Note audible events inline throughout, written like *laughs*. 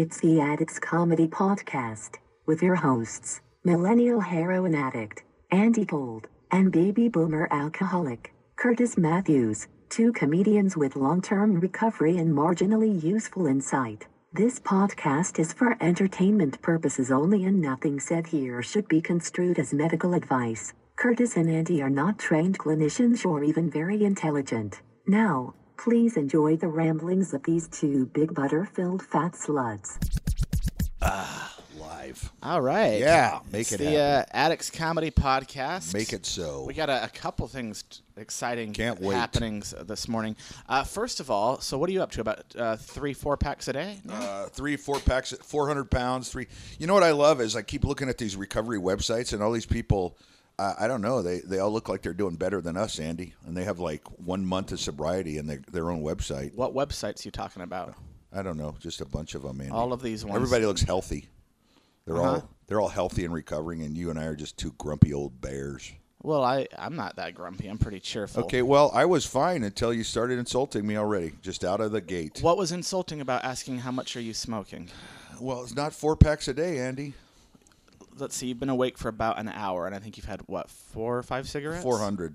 It's the Addicts Comedy Podcast with your hosts, Millennial Heroin Addict, Andy Gold, and Baby Boomer Alcoholic, Kurtis Matthews, two comedians with long term recovery and marginally useful insight. This podcast is for entertainment purposes only, and nothing said here should be construed as medical advice. Kurtis and Andy are not trained clinicians or even very intelligent. Now, please enjoy the ramblings of these two big butter filled fat sluts. Ah, live. All right. Yeah, make It's it the uh, Addicts Comedy Podcast. Make it so. We got a, a couple things t- exciting Can't wait. happenings uh, this morning. Uh, first of all, so what are you up to? About uh, three, four packs a day? Uh, three, four packs, at 400 pounds. Three. You know what I love is I keep looking at these recovery websites and all these people. Uh, I don't know. They they all look like they're doing better than us, Andy, and they have like one month of sobriety in their, their own website. What websites you talking about? I don't know, just a bunch of them, Andy. All of these ones. Everybody looks healthy. They're Uh-huh. all they're all healthy and recovering, and you and I are just two grumpy old bears. Well, I I'm not that grumpy. I'm pretty cheerful. Okay, well, I was fine until you started insulting me already, just out of the gate. What was insulting about asking how much are you smoking? Well, it's not four packs a day, Andy. Let's see. You've been awake for about an hour, and I think you've had what four or five cigarettes? Four hundred.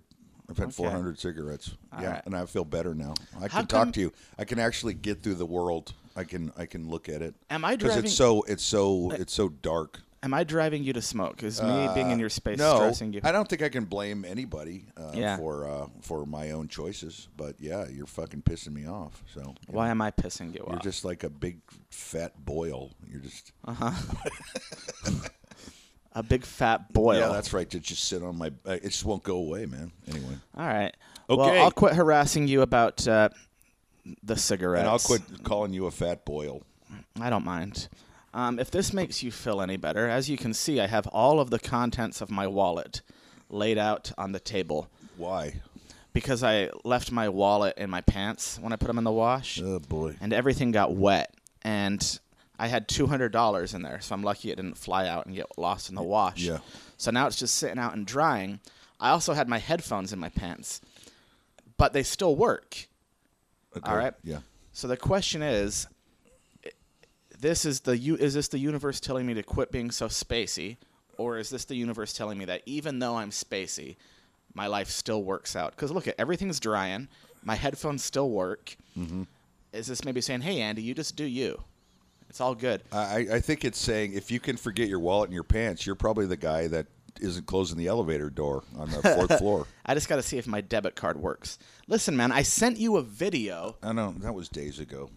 I've had Okay. four hundred cigarettes. yeah, right. and I feel better now. I How can come- talk to you. I can actually get through the world. I can I can look at it. Am I driving? Because it's so it's so it's so dark. Am I driving you to smoke? Is me being in your space Uh, no, stressing you? I don't think I can blame anybody uh, Yeah. for uh, for my own choices. But yeah, you're fucking pissing me off. So Why am I pissing you off? you're just like a big fat boil. You're just *laughs* *laughs* a big fat boil. yeah, that's right. To just sit on my, it just won't go away, man. Anyway, All right. Okay. Well. I'll quit harassing you about uh, the cigarettes. and I'll quit calling you a fat boil. I don't mind. Um, if this makes you feel any better, as you can see, I have all of the contents of my wallet laid out on the table Why? because I left my wallet in my pants when I put them in the wash, Oh boy. and everything got wet. And I had two hundred dollars in there, so I'm lucky it didn't fly out and get lost in the wash. Yeah. So now it's just sitting out and drying. I also had my headphones in my pants, but they still work. Okay. All right. Yeah. So the question is, this is the is this the universe telling me to quit being so spacey, or is this the universe telling me that even though I'm spacey, my life still works out? Because look at everything's drying, my headphones still work. Mm-hmm. Is this maybe saying, hey Andy, you just do you? It's all good. I, I think it's saying if you can forget your wallet in your pants, you're probably the guy that isn't closing the elevator door on the fourth *laughs* floor. I just got to see if my debit card works. Listen, man, I sent you a video. I know that was days ago.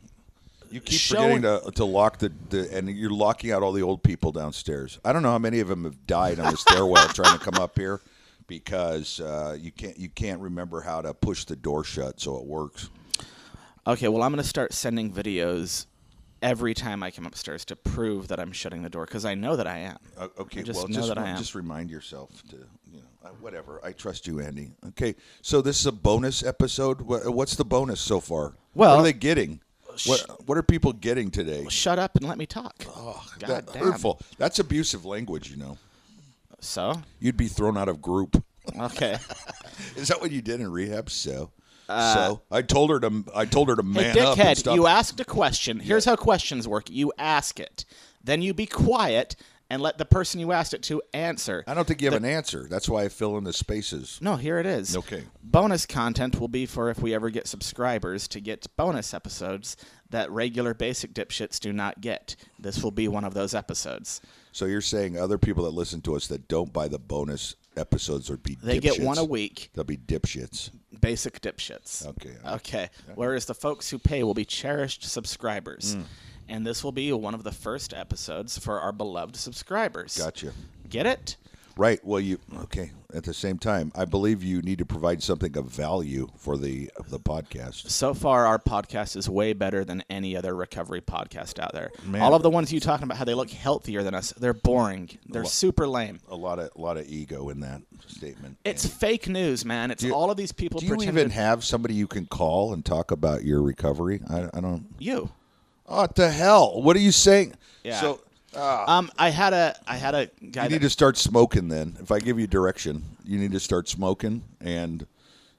You keep Showing- forgetting to, to lock the, the and you're locking out all the old people downstairs. I don't know how many of them have died on the stairwell *laughs* trying to come up here because uh, you can't you can't remember how to push the door shut so it works. Okay, well, I'm going to start sending videos every time I come upstairs to prove that I'm shutting the door because I know that I am. Uh, okay, I just well, just that I re- am. just remind yourself to you know uh, whatever. I trust you, Andy. Okay, so this is a bonus episode. What's the bonus so far? Well- what are they getting? What what are people getting today? Shut up and let me talk. Oh, God that, hurtful. That's abusive language. You know, So, you'd be thrown out of group. okay. *laughs* Is that what you did in rehab? So, so I told her to I told her to Uh, hey, man up dickhead, you asked a question. Here's how questions work you ask it, then you be quiet and let the person you asked it to answer. I don't think you have an answer. That's why I fill in the spaces. No, here it is. Okay. Bonus content will be for if we ever get subscribers to get bonus episodes that regular basic dipshits do not get. This will be one of those episodes. So you're saying other people that listen to us that don't buy the bonus episodes would be They get one a week. They'll be dipshits. basic dipshits. Okay. Okay. Whereas the folks who pay will be cherished subscribers. Mm. And this will be one of the first episodes for our beloved subscribers. Gotcha. Get it? Right. Well, you okay. At the same time, I believe you need to provide something of value for the the podcast. So far, our podcast is way better than any other recovery podcast out there. Man. All of the ones you talking about, how they look healthier than us, they're boring. They're super lame. A lot of a lot of ego in that statement. It's fake news, man. It's you- all of these people Do you even have somebody you can call and talk about your recovery? I, I don't. you? Oh, what the hell? What are you saying? Yeah. So Um, I had a, I had a guy. you need to start smoking. Then, if I give you direction, you need to start smoking, and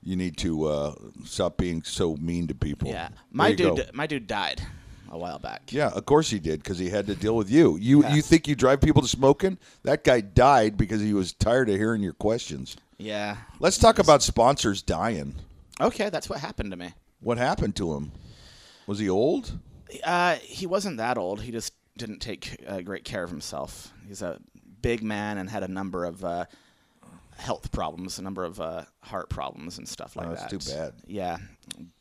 you need to uh, stop being so mean to people. yeah, my dude, go. my dude died. a while back. Yeah, of course he did because he had to deal with you. You you think you drive people to smoking? That guy died because he was tired of hearing your questions. Yeah. Let's talk about sponsors dying. Okay, that's what happened to me. What happened to him? Was he old? Uh, he wasn't that old. He just didn't take uh, great care of himself. He's a big man and had a number of uh, health problems, a number of uh, heart problems and stuff like Oh, that's that. too bad. Yeah,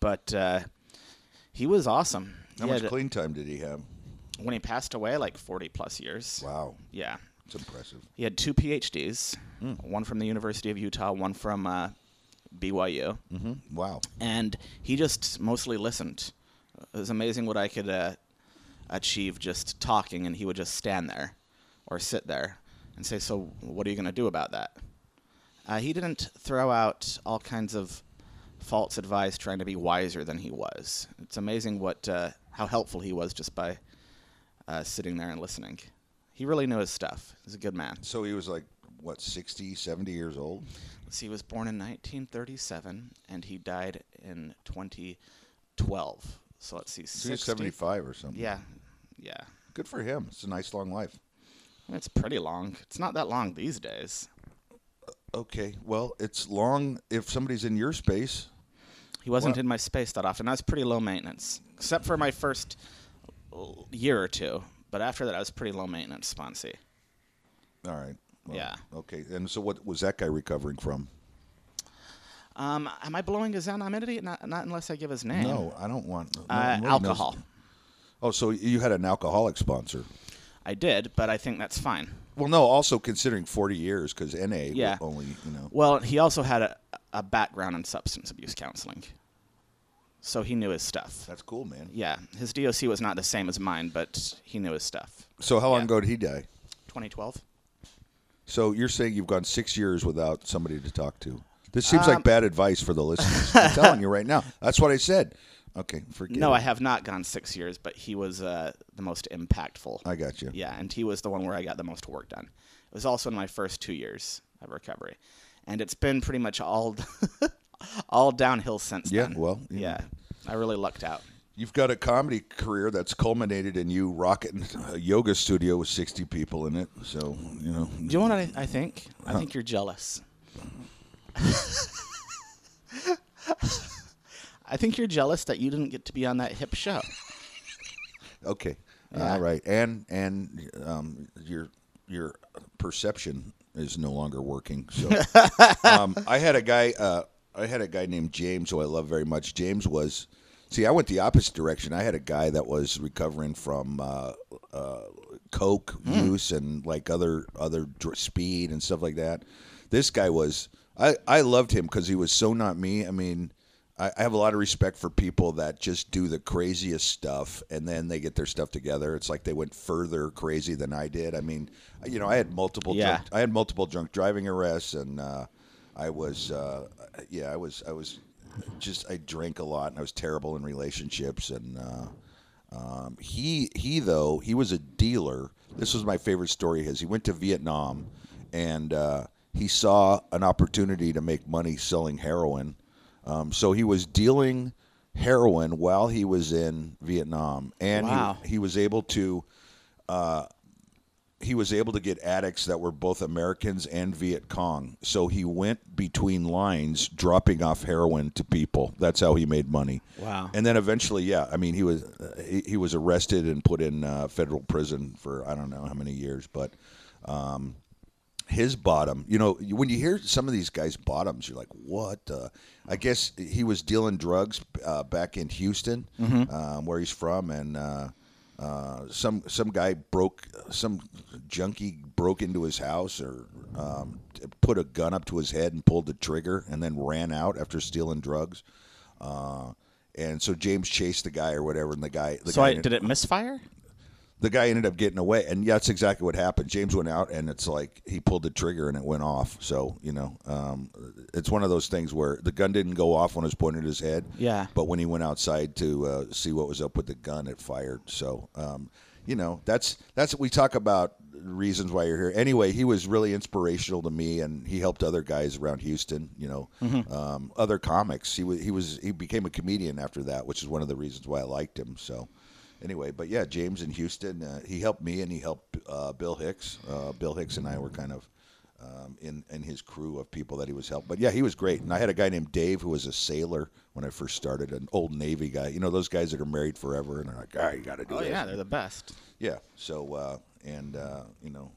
but uh, he was awesome. How He much clean time did he have? when he passed away, like forty plus years. Wow, Yeah, it's impressive. he had two PhDs, Hmm. one from the University of Utah, one from uh, BYU. hmm Wow. and he just mostly listened. It was amazing what I could uh, achieve just talking, and he would just stand there or sit there and say, "So, what are you going to do about that?" Uh, he didn't throw out all kinds of false advice, trying to be wiser than he was. It's amazing what uh, how helpful he was just by uh, sitting there and listening. He really knew his stuff. He's a good man. So he was like what 60, 70 years old. Let's see, he was born in 1937 and he died in 2012. So let's see, So he's 60? seventy-five or something. Yeah, yeah. Good for him. It's a nice long life. It's pretty long. It's not that long these days. Okay. Well, it's long if somebody's in your space. He wasn't Well- in my space that often. I was pretty low maintenance, except for my first year or two. But after that, I was pretty low maintenance, Sponsy. All right. Well, Yeah. Okay. And so, what was that guy recovering from? Um, am I blowing his anonymity? Not, not unless I give his name. No, I don't want no- Uh, nobody knows- alcohol. Oh, so you had an alcoholic sponsor? I did, but I think that's fine. Well, no. Also considering forty years, because NA Yeah. only you know. Well, he also had a, a background in substance abuse counseling, so he knew his stuff. That's cool, man. Yeah, his DOC was not the same as mine, but he knew his stuff. So how long Yeah. ago did he die? 2012. So you're saying you've gone six years without somebody to talk to? This seems like Um, bad advice for the listeners. *laughs* I'm telling you right now. That's what I said. Okay, forget No, it. I have not gone six years, but he was uh, the most impactful. I got you. Yeah, and he was the one where I got the most work done. It was also in my first two years of recovery, and it's been pretty much all *laughs* all downhill since then. Yeah, then. well, you yeah, I really lucked out. You've got a comedy career that's culminated in you rocketing a yoga studio with 60 people in it. So, you know. Do you know what I, I think? I think you're jealous. *laughs* I think you're jealous that you didn't get to be on that hip show. *laughs* Okay. Yeah. All right. And and um, your your perception is no longer working. So *laughs* um, I had a guy uh, I had a guy named James who I love very much. James was see I went the opposite direction. I had a guy that was recovering from uh, uh, coke use and like other other dr- speed and stuff like that. This guy was I I loved him because he was so not me. I mean. I I have a lot of respect for people that just do the craziest stuff and then they get their stuff together. It's like they went further crazy than I did. I mean, you know, I had multiple Yeah. drunk, I had multiple drunk driving arrests and uh, I was uh, yeah, I was I was just I drank a lot and I was terrible in relationships and uh, um, he he though he was a dealer. This was my favorite story. His he went to Vietnam and uh, he saw an opportunity to make money selling heroin. Um, so he was dealing heroin while he was in Vietnam, and Wow. he, he was able to uh, he was able to get addicts that were both Americans and Viet Cong. So he went between lines, dropping off heroin to people. That's how he made money. Wow. And then eventually, yeah, I mean, he was uh, he, he was arrested and put in uh, federal prison for I don't know how many years, but um, his bottom, you know, when you hear some of these guys' bottoms, you're like, what? Uh, I guess he was dealing drugs uh, back in Houston, um, where he's from, and uh, uh, some some guy broke, some junkie broke into his house or um, put a gun up to his head and pulled the trigger, and then ran out after stealing drugs. Uh, and so James chased the guy or whatever, and the guy. The So guy I, did it misfire? The guy ended up getting away, and that's exactly what happened. James went out, and it's like he pulled the trigger, and it went off. So you know, um, it's one of those things where the gun didn't go off when it was pointed at his head. Yeah. But when he went outside to uh, see what was up with the gun, it fired. So um, you know, that's that's we talk about reasons why you're here. Anyway, he was really inspirational to me, and he helped other guys around Houston. You know, um, other comics. He was he was he became a comedian after that, which is one of the reasons why I liked him. So. Anyway, but yeah, James in Houston, uh, he helped me and he helped uh, Bill Hicks. Uh, Bill Hicks and I were kind of um, in in his crew of people that he was helping. But yeah, he was great. And I had a guy named Dave who was a sailor when I first started, an old Navy guy. You know those guys that are married forever and they're like, "Ah, you got to do Oh this." yeah, they're the best. Yeah. So uh, and uh, you know,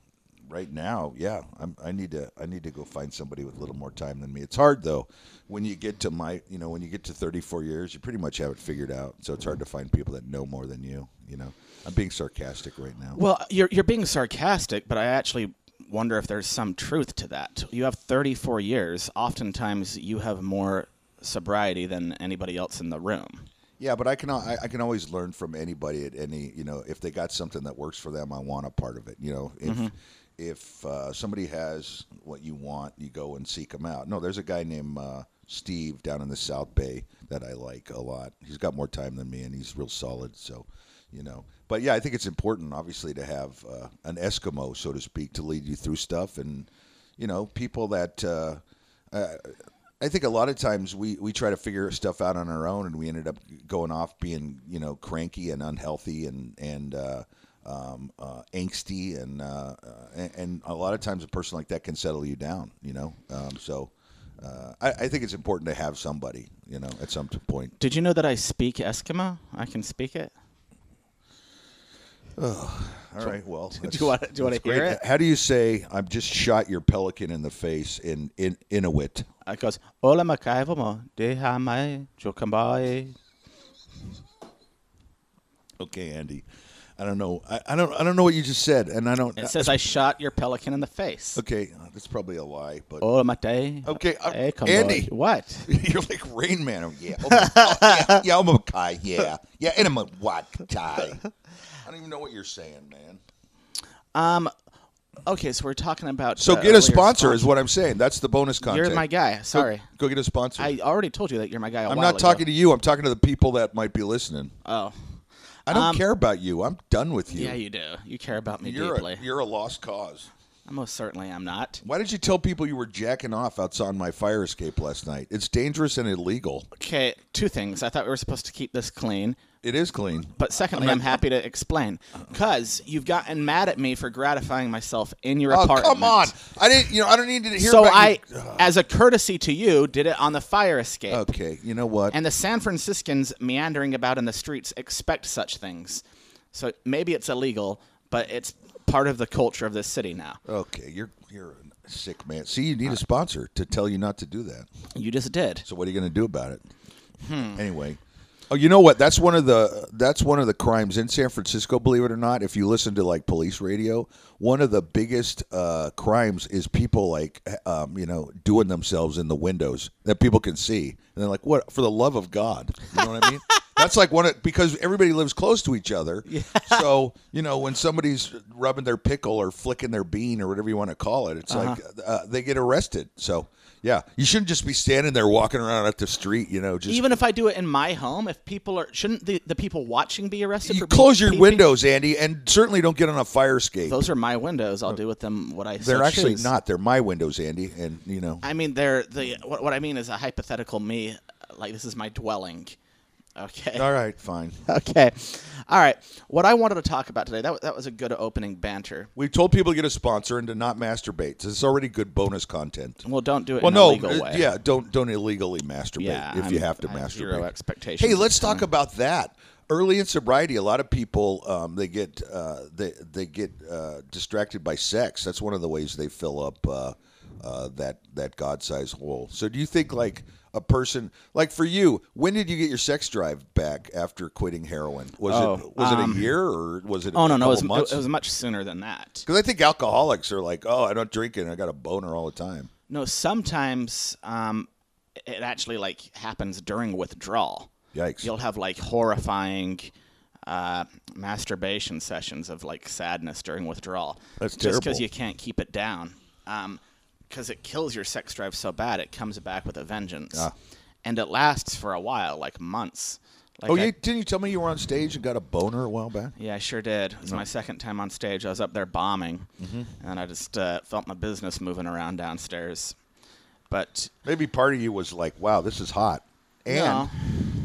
right now, yeah, I'm, I need to I need to go find somebody with a little more time than me. It's hard though when you get to my you know when you get to 34 years, you pretty much have it figured out. So it's hard to find people that know more than you. You know, I'm being sarcastic right now. Well, you're you're being sarcastic, but I actually wonder if there's some truth to that. You have 34 years. Oftentimes, you have more sobriety than anybody else in the room. Yeah, but I can I, I can always learn from anybody at any you know if they got something that works for them, I want a part of it. You know, if if uh, somebody has what you want, you go and seek them out. No, there's a guy named uh, Steve down in the South Bay that I like a lot. He's got more time than me, and he's real solid. So, you know, but yeah, I think it's important, obviously, to have uh, an Eskimo, so to speak, to lead you through stuff, and you know, people that. Uh, uh, I think a lot of times we, we try to figure stuff out on our own, and we ended up going off being you know cranky and unhealthy and and uh, um, uh, angsty, and, uh, uh, and and a lot of times a person like that can settle you down. You know, um, so uh, I, I think it's important to have somebody. You know, at some point. Did you know that I speak Eskimo? I can speak it. All right. Well, *laughs* do you you wanna hear it? How do you say "I've just shot your pelican in the face" in in Inuit? It goes, Ola makaiva mo, de ha mai, jokambai. Okay, Andy. I don't know. I, I don't. I don't know what you just said, and I don't. It says I shot your pelican in the face. Okay, uh, that's probably a lie, but Ola mate. Okay, uh, Hey, come Andy. What? *laughs* you're like Rain Man. Oh, yeah, oh, my- oh, yeah, yeah, I'm a guy. Yeah, yeah, and I'm a what guy. I don't even know what you're saying, man. Um, okay, so we're talking about. So uh, get a earlier sponsor, is what I'm saying. That's the bonus content. You're my guy. Sorry. Go, get a sponsor. I already told you that you're my guy. i I'm not talking to you. I'm talking to the people that might be listening. Oh, I don't Um, care about you. I'm done with you. yeah, you do. You care about me you're deeply. a, you're a lost cause. I most certainly am not. Why did you tell people you were jacking off outside my fire escape last night? It's dangerous and illegal. Okay, two things. I thought we were supposed to keep this clean. It is clean. But secondly, I'm happy to explain because you've gotten mad at me for gratifying myself in your Oh apartment. come on! I didn't. You know, I don't need to hear So about I, you. as a courtesy to you, did it on the fire escape. Okay, you know what? And the San Franciscans meandering about in the streets expect such things. So maybe it's illegal, but it's part of the culture of this city now. okay, you're you're a sick man. See, you need a sponsor to tell you not to do that. You just did. So what are you going to do about it? Hmm. Anyway. Oh, you know what? That's one of the that's one of the crimes in San Francisco. Believe it or not, if you listen to like police radio, one of the biggest uh, crimes is people like um, you know doing themselves in the windows that people can see, and they're like, "What? For the love of God!" You know what I mean? *laughs* That's like one of, because everybody lives close to each other. So you know when somebody's rubbing their pickle or flicking their bean or whatever you want to call it, it's like uh, they get arrested. So yeah, you shouldn't just be standing there walking around at the street. You know, just Even if I do it in my home, if people are, shouldn't the, the people watching be arrested? you for close your peeping? windows, Andy, and certainly don't get on a fire escape. Those are my windows. I'll do with them what I. They're actually choose. not. They're my windows, Andy, and you know. I mean, they're the. What, what I mean is a hypothetical me. Like this is my dwelling. Okay. All right, fine. *laughs* Okay. All right. What I wanted to talk about today, that, that was a good opening banter. We told people to get a sponsor and to not masturbate. It's already good bonus content. Well, don't do it Well, in no, a legal uh, way. yeah, don't don't illegally masturbate Yeah, if you I'm- have to I masturbate. zero expectations Hey, let's talk about that. Early in sobriety, a lot of people um, they get uh, they they get uh, distracted by sex. That's one of the ways they fill up uh, that that God sized hole. So, do you think like a person like for you, when did you get your sex drive back after quitting heroin? Was Oh, it was it um, a year or was it? Oh a no, no, it was, months? it was much sooner than that. Because I think alcoholics are like, oh, I don't drink it. I got a boner all the time. No, sometimes um, it actually like happens during withdrawal. Yikes. You'll have like horrifying uh, masturbation sessions of like sadness during withdrawal. That's terrible. Just because you can't keep it down. Because it kills your sex drive so bad, it comes back with a vengeance. Ah. And it lasts for a while, like months. Like Oh, I- you, didn't you tell me you were on stage and got a boner a while back? Yeah, I sure did. It was my second time on stage. I was up there bombing, Mm-hmm. and I just uh, felt my business moving around downstairs. But Maybe part of you was like, wow, this is hot. And No.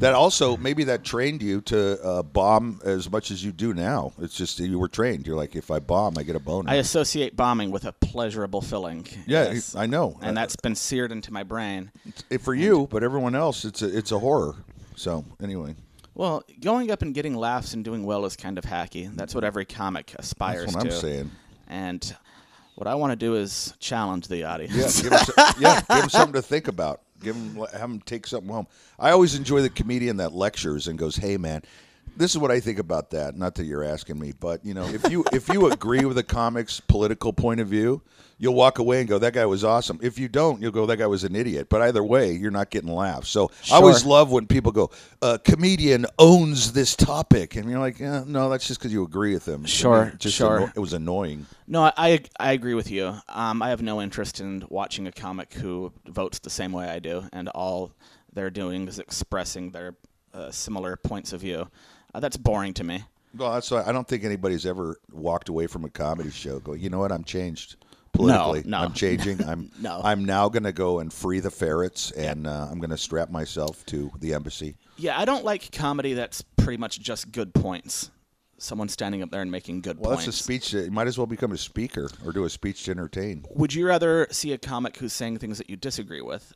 That also maybe that trained you to uh, bomb as much as you do now. It's just you were trained. You're like, if I bomb, I get a bonus. I associate bombing with a pleasurable feeling. yeah, Yes. I know. and that's been seared into my brain. It- for you, but everyone else, it's a it's a horror. So anyway, Well, going up and getting laughs and doing well is kind of hacky. That's what every comic aspires that's what I'm to. saying. And what I want to do is challenge the audience. Yeah, give them, yeah, give 'em something to think about. Give them, have them take something home. I always enjoy the comedian that lectures and goes, "Hey, man." This is what I think about that. Not that you're asking me, but you know, if you *laughs* if you agree with the comics' political point of view, you'll walk away and go, "That guy was awesome." If you don't, you'll go, "That guy was an idiot." But either way, you're not getting laughs. So I always Sure. love when people go, "A comedian owns this topic," and you're like, eh, "No, that's just because you agree with them." Sure, it just sure. anno- it was annoying. No, I, I I agree with you. Um, I have no interest in watching a comic who votes the same way I do, and all they're doing is expressing their uh, similar points of view. Uh, that's boring to me. Well, that's why I don't think anybody's ever walked away from a comedy show going, you know what, I'm changed politically. no. I'm changing. I'm *laughs* No. I'm now going to go and free the ferrets, and uh, I'm going to strap myself to the embassy. Yeah, I don't like comedy that's pretty much just good points. Someone standing up there and making good Well, points. that's a speech. You might as well become a speaker or do a speech to entertain. Would you rather see a comic who's saying things that you disagree with,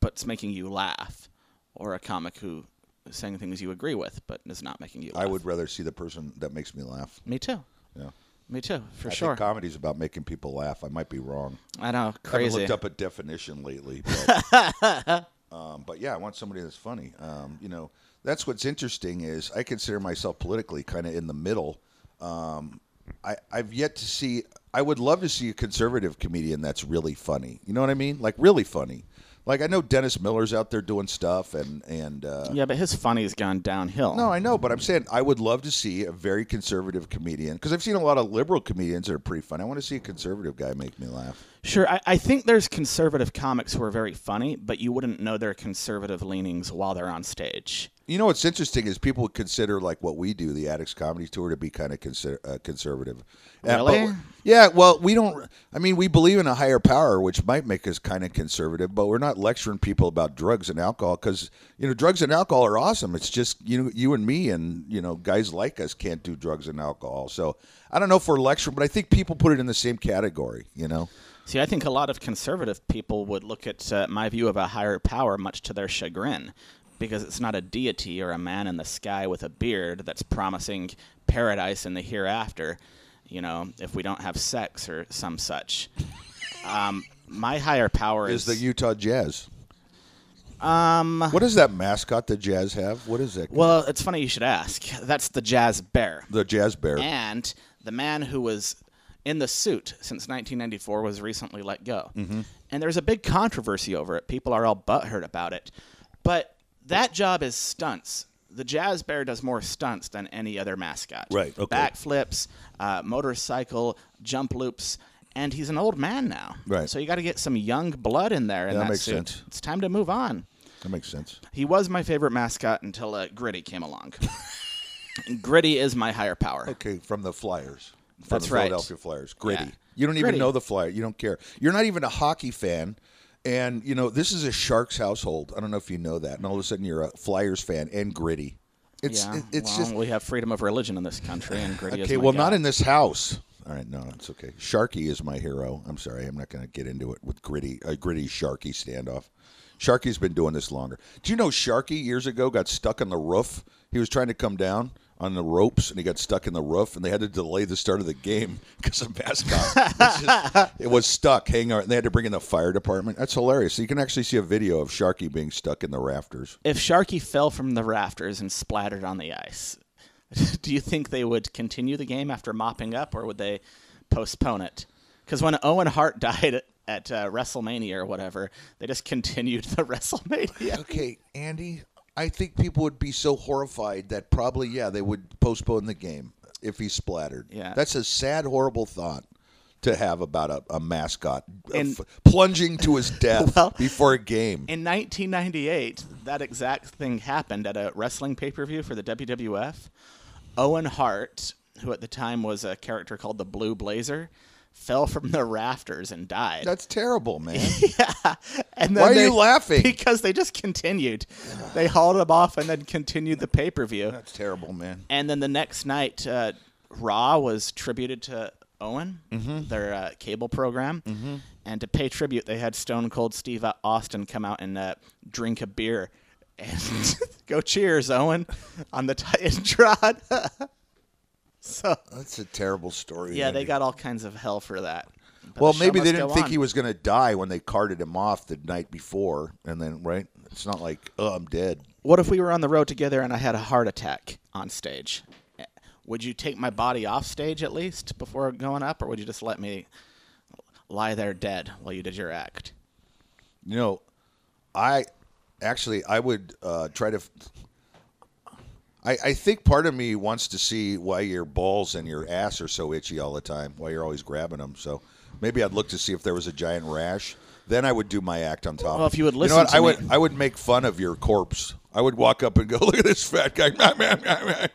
but's making you laugh, or a comic who saying things you agree with but is not making you laugh? I would rather see the person that makes me laugh. Me too. Yeah. Me too, for I sure. think comedy's about making people laugh. I might be wrong. I know, crazy. I haven't looked up a definition lately. But, *laughs* um, but yeah, I want somebody that's funny. Um, you know, that's what's interesting is I consider myself politically kind of in the middle. Um, I, I've yet to see. I would love to see a conservative comedian that's really funny. You know what I mean? Like really funny. Like I know Dennis Miller's out there doing stuff, and and uh, Yeah, but his funny's gone downhill. no, I know, but I'm saying I would love to see a very conservative comedian because I've seen a lot of liberal comedians that are pretty funny. I want to see a conservative guy make me laugh. Sure, I, I think there's conservative comics who are very funny, but you wouldn't know their conservative leanings while they're on stage. You know what's interesting is people would consider like what we do, the Addicts Comedy Tour, to be kind of consider, uh, conservative. Uh, but- Really? yeah. Well, we don't. I mean, we believe in a higher power, which might make us kind of conservative, but we're not lecturing people about drugs and alcohol because you know drugs and alcohol are awesome. It's just you know you and me and you know guys like us can't do drugs and alcohol. So I don't know if we're lecturing, but I think people put it in the same category. You know. See, I think a lot of conservative people would look at uh, my view of a higher power much to their chagrin, because it's not a deity or a man in the sky with a beard that's promising paradise in the hereafter, you know, if we don't have sex or some such. Um, my higher power Is is, the Utah Jazz? um. What does that mascot the Jazz have? What is that? Well, it's funny you should ask. That's the Jazz Bear. the Jazz Bear. And the man who was in the suit since 1994 was recently let go. Mm-hmm. And there's a big controversy over it. People are all butthurt about it. But that job is stunts. The Jazz Bear does more stunts than any other mascot. Right, okay. Backflips, uh, motorcycle, jump loops. And he's an old man now. Right. So you got to get some young blood in there in Yeah, that that makes suit. sense. It's time to move on. That makes sense. He was my favorite mascot until uh, Gritty came along. *laughs* Gritty is my higher power. Okay, from the Flyers. From That's the right. Philadelphia Flyers. Gritty. Yeah. You don't even Gritty. know the Flyer. You don't care. You're not even a hockey fan. And, you know, this is a Sharks household. I don't know if you know that. And all of a sudden you're a Flyers fan and gritty. It's yeah, it- it's well, just we have freedom of religion in this country, and Gritty Okay, well not in this house. All right, no, it's okay. Sharky is my hero. I'm sorry, I'm not going to get into it with gritty a gritty Sharky standoff. Sharky's been doing this longer. Do you know Sharky years ago got stuck on the roof? He was trying to come down on the ropes and he got stuck in the roof and they had to delay the start of the game *laughs* because the mascot was just, it was stuck hanging out and they had to bring in the fire department. That's hilarious. So you can actually see a video of Sharky being stuck in the rafters. If Sharky fell from the rafters and splattered on the ice, *laughs* do you think they would continue the game after mopping up, or would they postpone it? Because when Owen Hart *laughs* died at, at uh, WrestleMania or whatever, they just continued the WrestleMania. Okay, Andy, I think people would be so horrified that probably, yeah, they would postpone the game if he splattered. Yeah. That's a sad, horrible thought to have about a, a mascot f- plunging to his *laughs* death Well, before a game. In 1998, that exact thing happened at a wrestling pay per view for the WWF. Owen Hart, who at the time was a character called the Blue Blazer, fell from the rafters and died. That's terrible, man. *laughs* yeah. And then Why are they- you laughing? Because they just continued. They hauled him off and then continued the pay per view. That's terrible, man. And then the next night, uh, Raw was tributed to Owen, Mm-hmm. their uh, cable program. And to pay tribute, they had Stone Cold Steve Austin come out and uh, drink a beer and *laughs* go cheers, Owen, on the TitanTron. *laughs* so, That's a terrible story. yeah, they got all kinds of hell for that. But Well, the maybe they didn't think he was going to die when they carted him off the night before, and then right. It's not like oh, I'm dead. What if we were on the road together and I had a heart attack on stage? Eh, Would you take my body off stage at least before going up, or would you just let me lie there dead while you did your act? You know, I actually I would uh, try to. I, I think part of me wants to see why your balls and your ass are so itchy all the time. Why you're always grabbing them. So maybe I'd look to see if there was a giant rash. Then I would do my act on top. Well, if you would know listen what? to I me- would I would make fun of your corpse. I would walk up and go, *laughs* "Look at this fat guy."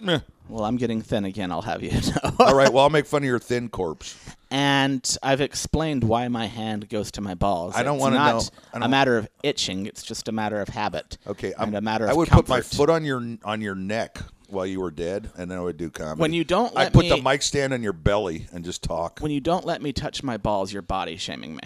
*laughs* Well, I'm getting thin again. I'll have you *laughs* know. all right. Well, I'll make fun of your thin corpse. And I've explained why my hand goes to my balls. I don't wanna know. I a don't- matter of itching. It's just a matter of habit. Okay, and I'm, a matter of I would comfort. put my foot on your on your neck while you were dead, and then I would do comedy. When you don't let I put me- the mic stand on your belly and just talk. When you don't let me touch my balls, you're body shaming me.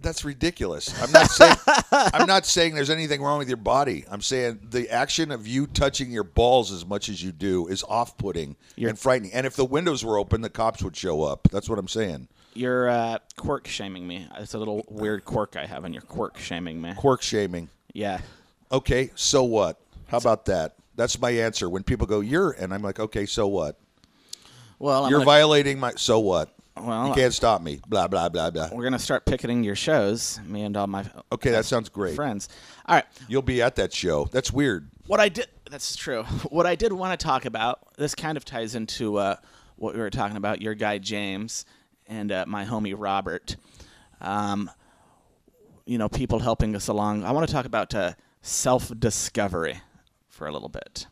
That's ridiculous. I'm not saying I'm not saying there's anything wrong with your body. I'm saying the action of you touching your balls as much as you do is off-putting You're- and frightening. And if the windows were open, the cops would show up. That's what I'm saying. You're uh, quirk shaming me. It's a little weird quirk I have, and you're quirk shaming me. Quirk shaming. Yeah. Okay, so what? How about that? That's my answer. When people go, "You're," and I'm like, "Okay, so what?" Well, I'm You're gonna- violating my. So what? Well, you can't stop me. Blah blah blah blah. we're gonna start picketing your shows. Me and all my Okay, that sounds great. friends. All right. You'll be at that show. That's weird. What I did. That's true. *laughs* What I did want to talk about. This kind of ties into uh, what we were talking about. Your guy James and uh, my homie Robert. Um, you know, people helping us along. I want to talk about uh, self-discovery for a little bit.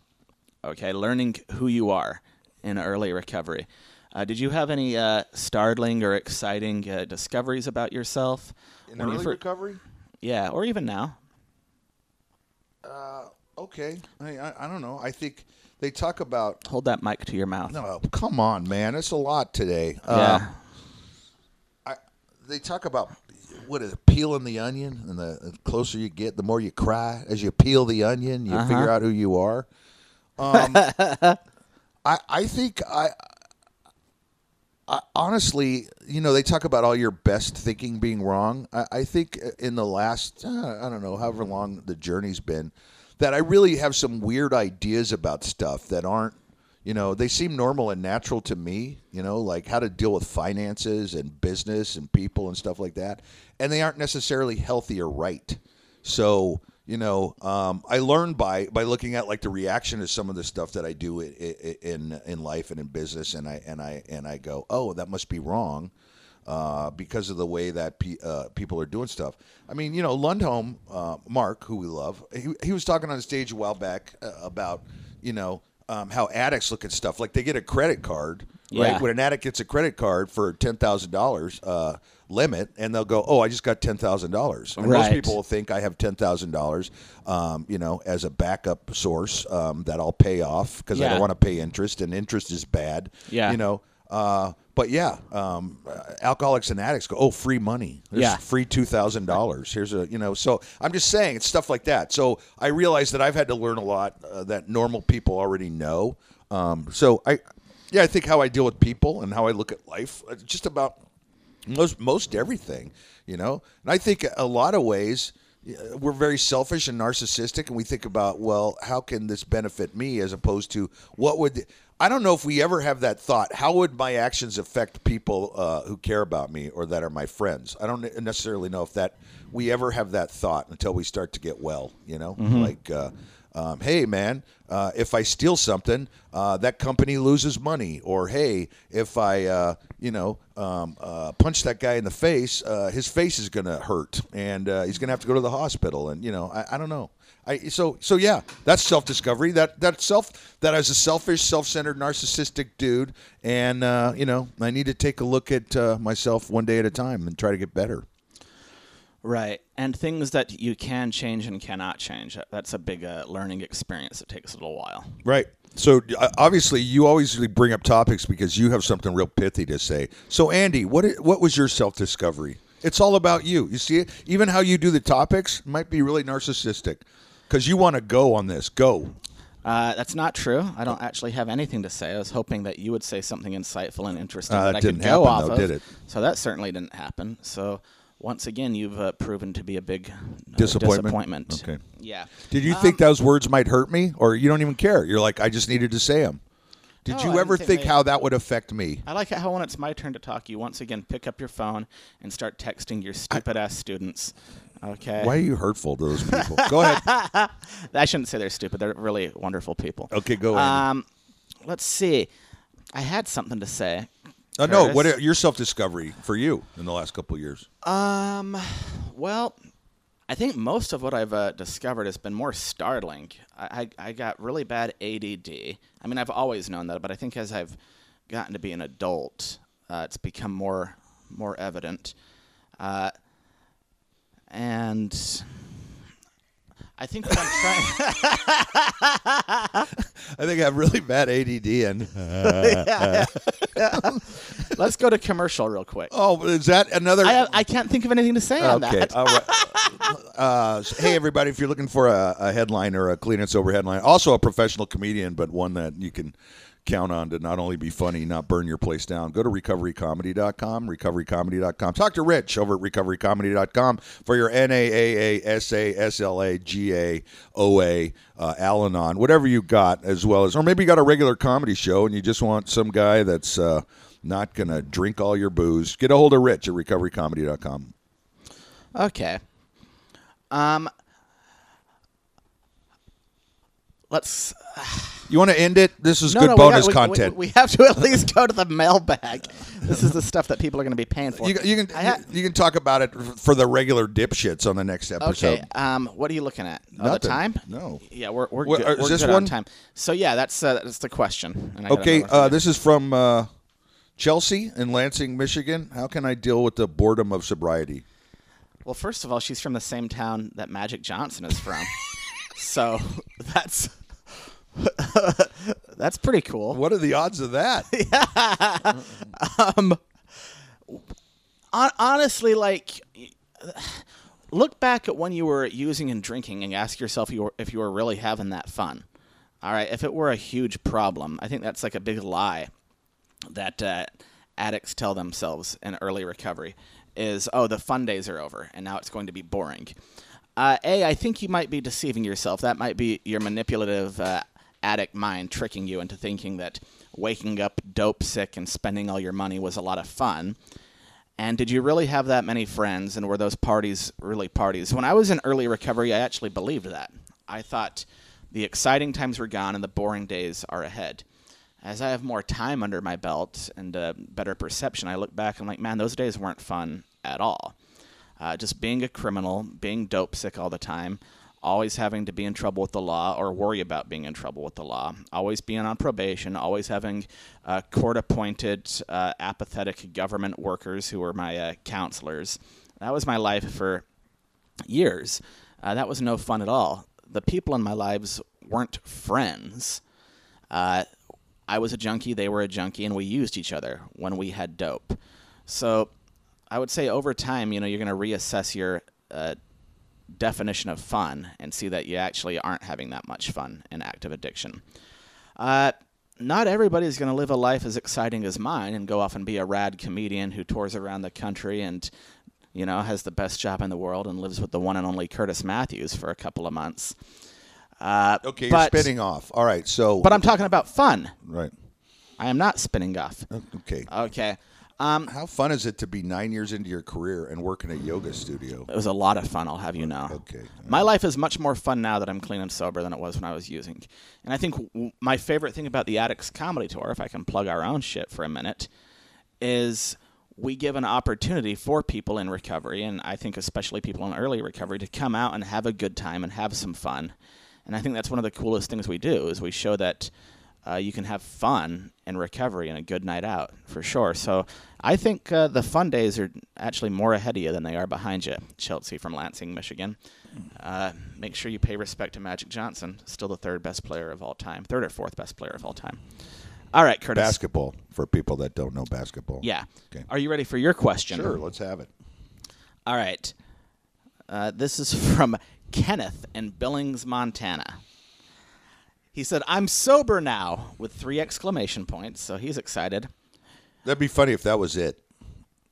Okay, learning who you are in early recovery. Uh, did you have any uh, startling or exciting uh, discoveries about yourself? In early fir- recovery. yeah, or even now. Okay. I, I I don't know. I think they talk about. Hold that mic to your mouth. No, come on, man. It's a lot today. Yeah. Uh, I, they talk about what is it, peeling the onion, and the, the closer you get, the more you cry. As you peel the onion, you figure out who you are. Um, *laughs* I I think I, I honestly, you know, they talk about all your best thinking being wrong. I, I think in the last, uh, I don't know, however long the journey's been, that I really have some weird ideas about stuff that aren't you know, they seem normal and natural to me, you know, like how to deal with finances and business and people and stuff like that. And they aren't necessarily healthy or right. So, you know, um, I learned by by looking at like the reaction to some of the stuff that I do in in, in life and in business, and I and I and I go, oh, that must be wrong uh, because of the way that pe- uh, people are doing stuff. I mean, you know, Lundholm, uh, Mark, who we love, he, he was talking on stage a while back uh, about, you know, um, how addicts look at stuff. Like they get a credit card, Yeah. right? When an addict gets a credit card for ten thousand dollars uh, limit, and they'll go, "Oh, I just got ten thousand dollars." And most people will think I have ten thousand dollars, um, you know, as a backup source um, that I'll pay off because I don't want to pay interest, and interest is bad. Yeah. you know. Uh, but yeah, um, uh, alcoholics and addicts go, oh, free money. There's Yeah. free two thousand dollars. Here's a, you know. So I'm just saying, it's stuff like that. So I realize that I've had to learn a lot uh, that normal people already know. Um, so I, yeah, I think how I deal with people and how I look at life, uh, just about most most everything, you know. And I think a lot of ways uh, we're very selfish and narcissistic, and we think about, well, how can this benefit me, as opposed to what would. I don't know if we ever have that thought. How would my actions affect people uh, who care about me or that are my friends? I don't necessarily know if that we ever have that thought until we start to get well. You know, like uh, um, hey man, uh, if I steal something, uh, that company loses money, or hey, if I uh, you know um, uh, punch that guy in the face, uh, his face is gonna hurt, and uh, he's gonna have to go to the hospital, and you know I, I don't know. I, so so yeah, that's self discovery. That that self that I was a selfish, self centered, narcissistic dude, and you know I need to take a look at myself one day at a time and try to get better. Right. And things that you can change and cannot change. That's a big uh, learning experience. It takes a little while. Right. So uh, obviously, you always bring up topics because you have something real pithy to say. So Andy, what what was your self discovery? It's all about you. You see. Even how you do the topics might be really narcissistic because you want to go on this. Go. Uh, that's not true. I don't actually have anything to say. I was hoping that you would say something insightful and interesting Uh, that I could didn't go happen, off though, of. did it? So that certainly didn't happen. So once again, you've uh, proven to be a big uh, Disappointment? disappointment. Okay. Yeah. Did you think those words might hurt me, or you don't even care? You're like, I just needed to say them. Did No, you ever think think they- how that would affect me? I like it how when it's my turn to talk, you once again pick up your phone and start texting your stupid ass students. Okay. Why are you hurtful to those people? Go ahead. *laughs* I shouldn't say they're stupid. They're really wonderful people. Okay, go ahead. Um, let's see. I had something to say. Uh, no, what your self discovery for you in the last couple of years? Um, well, I think most of what I've uh, discovered has been more startling. I, I, I got really bad ADD. I mean, I've always known that, but I think as I've gotten to be an adult, uh, it's become more more evident. Uh, and I think what I'm trying. *laughs* I think I have really bad ADD and yeah, *laughs* *laughs* Let's go to commercial real quick. oh, is that another? I, I can't think of anything to say on okay, that. all right. Uh, so- hey, everybody! If you're looking for a, a headline or a clean and sober headline, also a professional comedian, but one that you can count on to not only be funny, not burn your place down. Go to recoverycomedy.com, recoverycomedy.com. Talk to Rich over at recoverycomedy.com for your NAAA, uh, Al Anon, whatever you got, as well as, or maybe you got a regular comedy show and you just want some guy that's uh, not going to drink all your booze. Get a hold of Rich at recoverycomedy.com. Okay. Um. Let's. You want to end it? This is No, good no, bonus we, got, we- content. We, we have to at least go to the mailbag. This is the stuff that people are going to be paying for. you, you can ha- you can talk about it for the regular dipshits on the next episode. Okay. Um. What are you looking at? Oh, the time? No. Yeah, we're we're, What- good, uh, is we're this good one? on time. So yeah, that's uh, that's the question. And I Okay, uh, this is from uh, Chelsea in Lansing, Michigan. How can I deal with the boredom of sobriety? Well, first of all, she's from the same town that Magic Johnson is from, *laughs* so *laughs* that's *laughs* that's pretty cool. What are the odds of that? *laughs* Hon- honestly, like, look back at when you were using and drinking and ask yourself you were, if you were really having that fun. All right, if it were a huge problem, I think that's like a big lie that uh, addicts tell themselves in early recovery is, oh, the fun days are over and now it's going to be boring. Uh, a, I think you might be deceiving yourself. That might be your manipulative uh, addict mind tricking you into thinking that waking up dope sick and spending all your money was a lot of fun. And did you really have that many friends? And were those parties really parties? When I was in early recovery, I actually believed that. I thought the exciting times were gone and the boring days are ahead. As I have more time under my belt and a better perception, I look back and I'm like, man, those days weren't fun at all. Uh, just being a criminal, being dope sick all the time, always having to be in trouble with the law or worry about being in trouble with the law, always being on probation, always having uh, court appointed, uh, apathetic government workers who were my uh, counselors. That was my life for years. Uh, that was no fun at all. The people in my lives weren't friends. Uh, I was a junkie, they were a junkie, and we used each other when we had dope. So I would say over time, you know, you're going to reassess your uh, definition of fun and see that you actually aren't having that much fun in active addiction. Uh, not everybody's going to live a life as exciting as mine and go off and be a rad comedian who tours around the country and, you know, has the best job in the world and lives with the one and only Kurtis Matthews for a couple of months. Uh, Okay, you're but, spinning off. All right, so But I'm talking about fun. right. I am not spinning off. Okay. Okay. Um, How fun is it to be nine years into your career and work in a yoga studio? It was a lot of fun, I'll have you know. Okay. My life is much more fun now that I'm clean and sober than it was when I was using. And I think w- my favorite thing about the Addicts Comedy Tour, if I can plug our own shit for a minute, is we give an opportunity for people in recovery, and I think especially people in early recovery, to come out and have a good time and have some fun. And I think that's one of the coolest things we do is we show that uh, you can have fun and recovery and a good night out for sure. So I think uh, the fun days are actually more ahead of you than they are behind you. Chelsea from Lansing, Michigan. Uh, make sure you pay respect to Magic Johnson, still the third best player of all time, third or fourth best player of all time. All right, Kurtis. Basketball for people that don't know basketball. Yeah. Okay. Are you ready for your question? Sure, let's have it. All right. Uh, this is from Kenneth in Billings, Montana. He said, I'm sober now with three exclamation points, so he's excited. That'd be funny if that was it.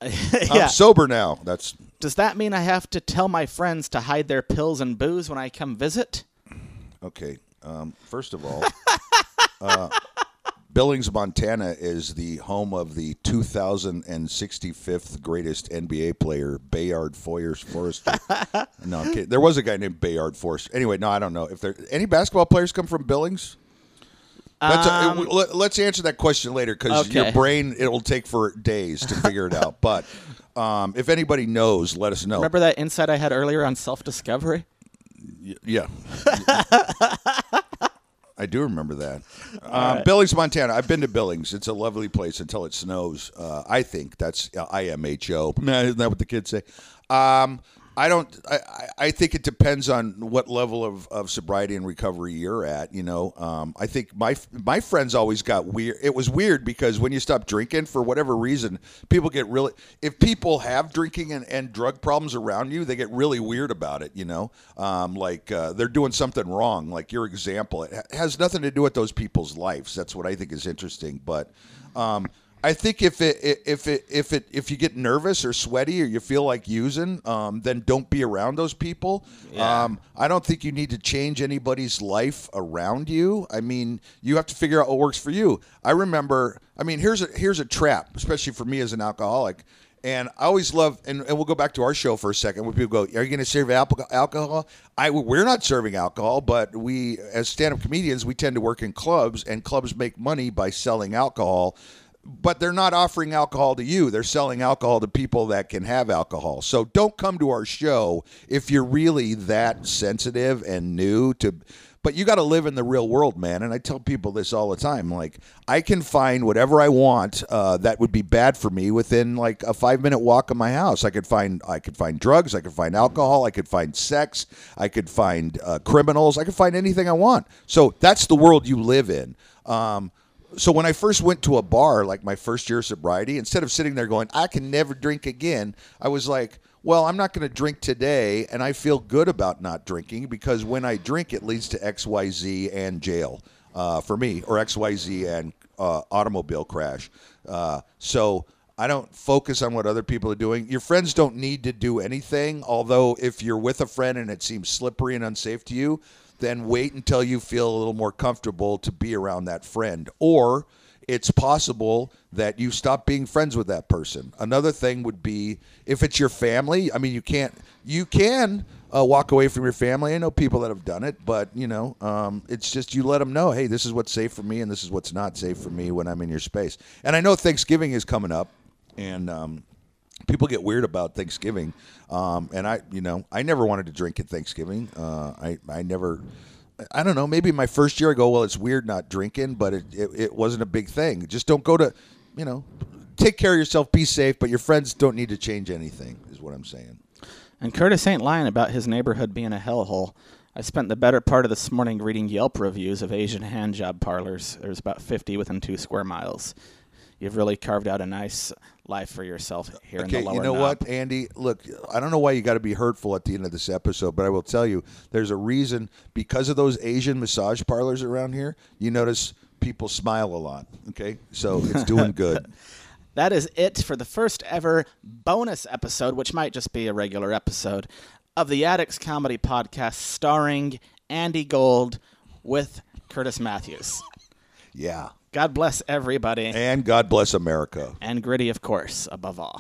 *laughs* yeah. I'm sober now. That's Does that mean I have to tell my friends to hide their pills and booze when I come visit? okay. Um, first of all, *laughs* uh, Billings, Montana is the home of the 2065th greatest NBA player, Bayard Foyers Forrester. *laughs* no, I'm kidding. There was a guy named Bayard Forrester. Anyway, no, I don't know if there any basketball players come from Billings. That's a, Um, it- let, let's answer that question later because your brain it'll take for days to figure it out. But *laughs* um, if anybody knows, let us know. Remember that insight I had earlier on self discovery? Yeah. *laughs* I do remember that. Um, Billings, Montana. I've been to Billings. It's a lovely place until it snows. Uh, I think that's uh, IMHO. Man, *laughs* isn't that what the kids say? Um, I don't. I, I- think it depends on what level of, of sobriety and recovery you're at. You know, um, I think my my friends always got weird. It was weird because when you stop drinking for whatever reason, people get really. If people have drinking and, and drug problems around you, they get really weird about it. You know, um, like uh, they're doing something wrong. Like your example, it has nothing to do with those people's lives. That's what I think is interesting. But um, I think if it if it if it if you get nervous or sweaty or you feel like using, um, then don't be around those people. Yeah. Um, I don't think you need to change anybody's life around you. I mean, you have to figure out what works for you. I remember. I mean, here's a here's a trap, especially for me as an alcoholic. And I always love, and, and we'll go back to our show for a second. Where people go, "Are you going to serve alcohol?" I we're not serving alcohol, but we, as stand-up comedians, we tend to work in clubs, and clubs make money by selling alcohol but they're not offering alcohol to you. They're selling alcohol to people that can have alcohol. So don't come to our show if you're really that sensitive and new to. But you got to live in the real world, man. And I tell people this all the time. Like, I can find whatever I want uh, that would be bad for me within like a five minute walk of my house. I could find, I could find drugs. I could find alcohol. I could find sex. I could find uh, criminals. I could find anything I want. So that's the world you live in. Um, so when I first went to a bar, like my first year of sobriety, instead of sitting there going, I can never drink again, I was like, well, I'm not going to drink today, and I feel good about not drinking because when I drink, it leads to X, Y, Z and jail uh, for me, or X, Y, Z and uh, automobile crash. Uh, so I don't focus on what other people are doing. Your friends don't need to do anything. Although if you're with a friend and it seems slippery and unsafe to you, then wait until you feel a little more comfortable to be around that friend. Or it's possible that you stop being friends with that person. Another thing would be if it's your family. I mean, you can't. You can uh, walk away from your family. I know people that have done it, but you know, um, it's just you let them know, hey, this is what's safe for me, and this is what's not safe for me when I'm in your space. And I know Thanksgiving is coming up, and um, people get weird about Thanksgiving. Um, and I, you know, I never wanted to drink at Thanksgiving. Uh, I, I never, I don't know. Maybe my first year I go, well, it's weird not drinking, but it, it, it wasn't a big thing. Just don't go to, you know, take care of yourself, be safe, but your friends don't need to change anything, is what I'm saying. And Kurtis ain't lying about his neighborhood being a hellhole. I spent the better part of this morning reading Yelp reviews of Asian hand job parlors. There's about 50 within two square miles. You've really carved out a nice life for yourself here in Okay, the lower you know knob. what, Andy? Look, I don't know why you got to be hurtful at the end of this episode, but I will tell you, there's a reason because of those Asian massage parlors around here. You notice people smile a lot. Okay, so it's doing *laughs* good. That is it for the first ever bonus episode, which might just be a regular episode of the Addicts Comedy Podcast starring Andy Gold with Kurtis Matthews. Yeah. God bless everybody. And God bless America. And gritty, of course, above all.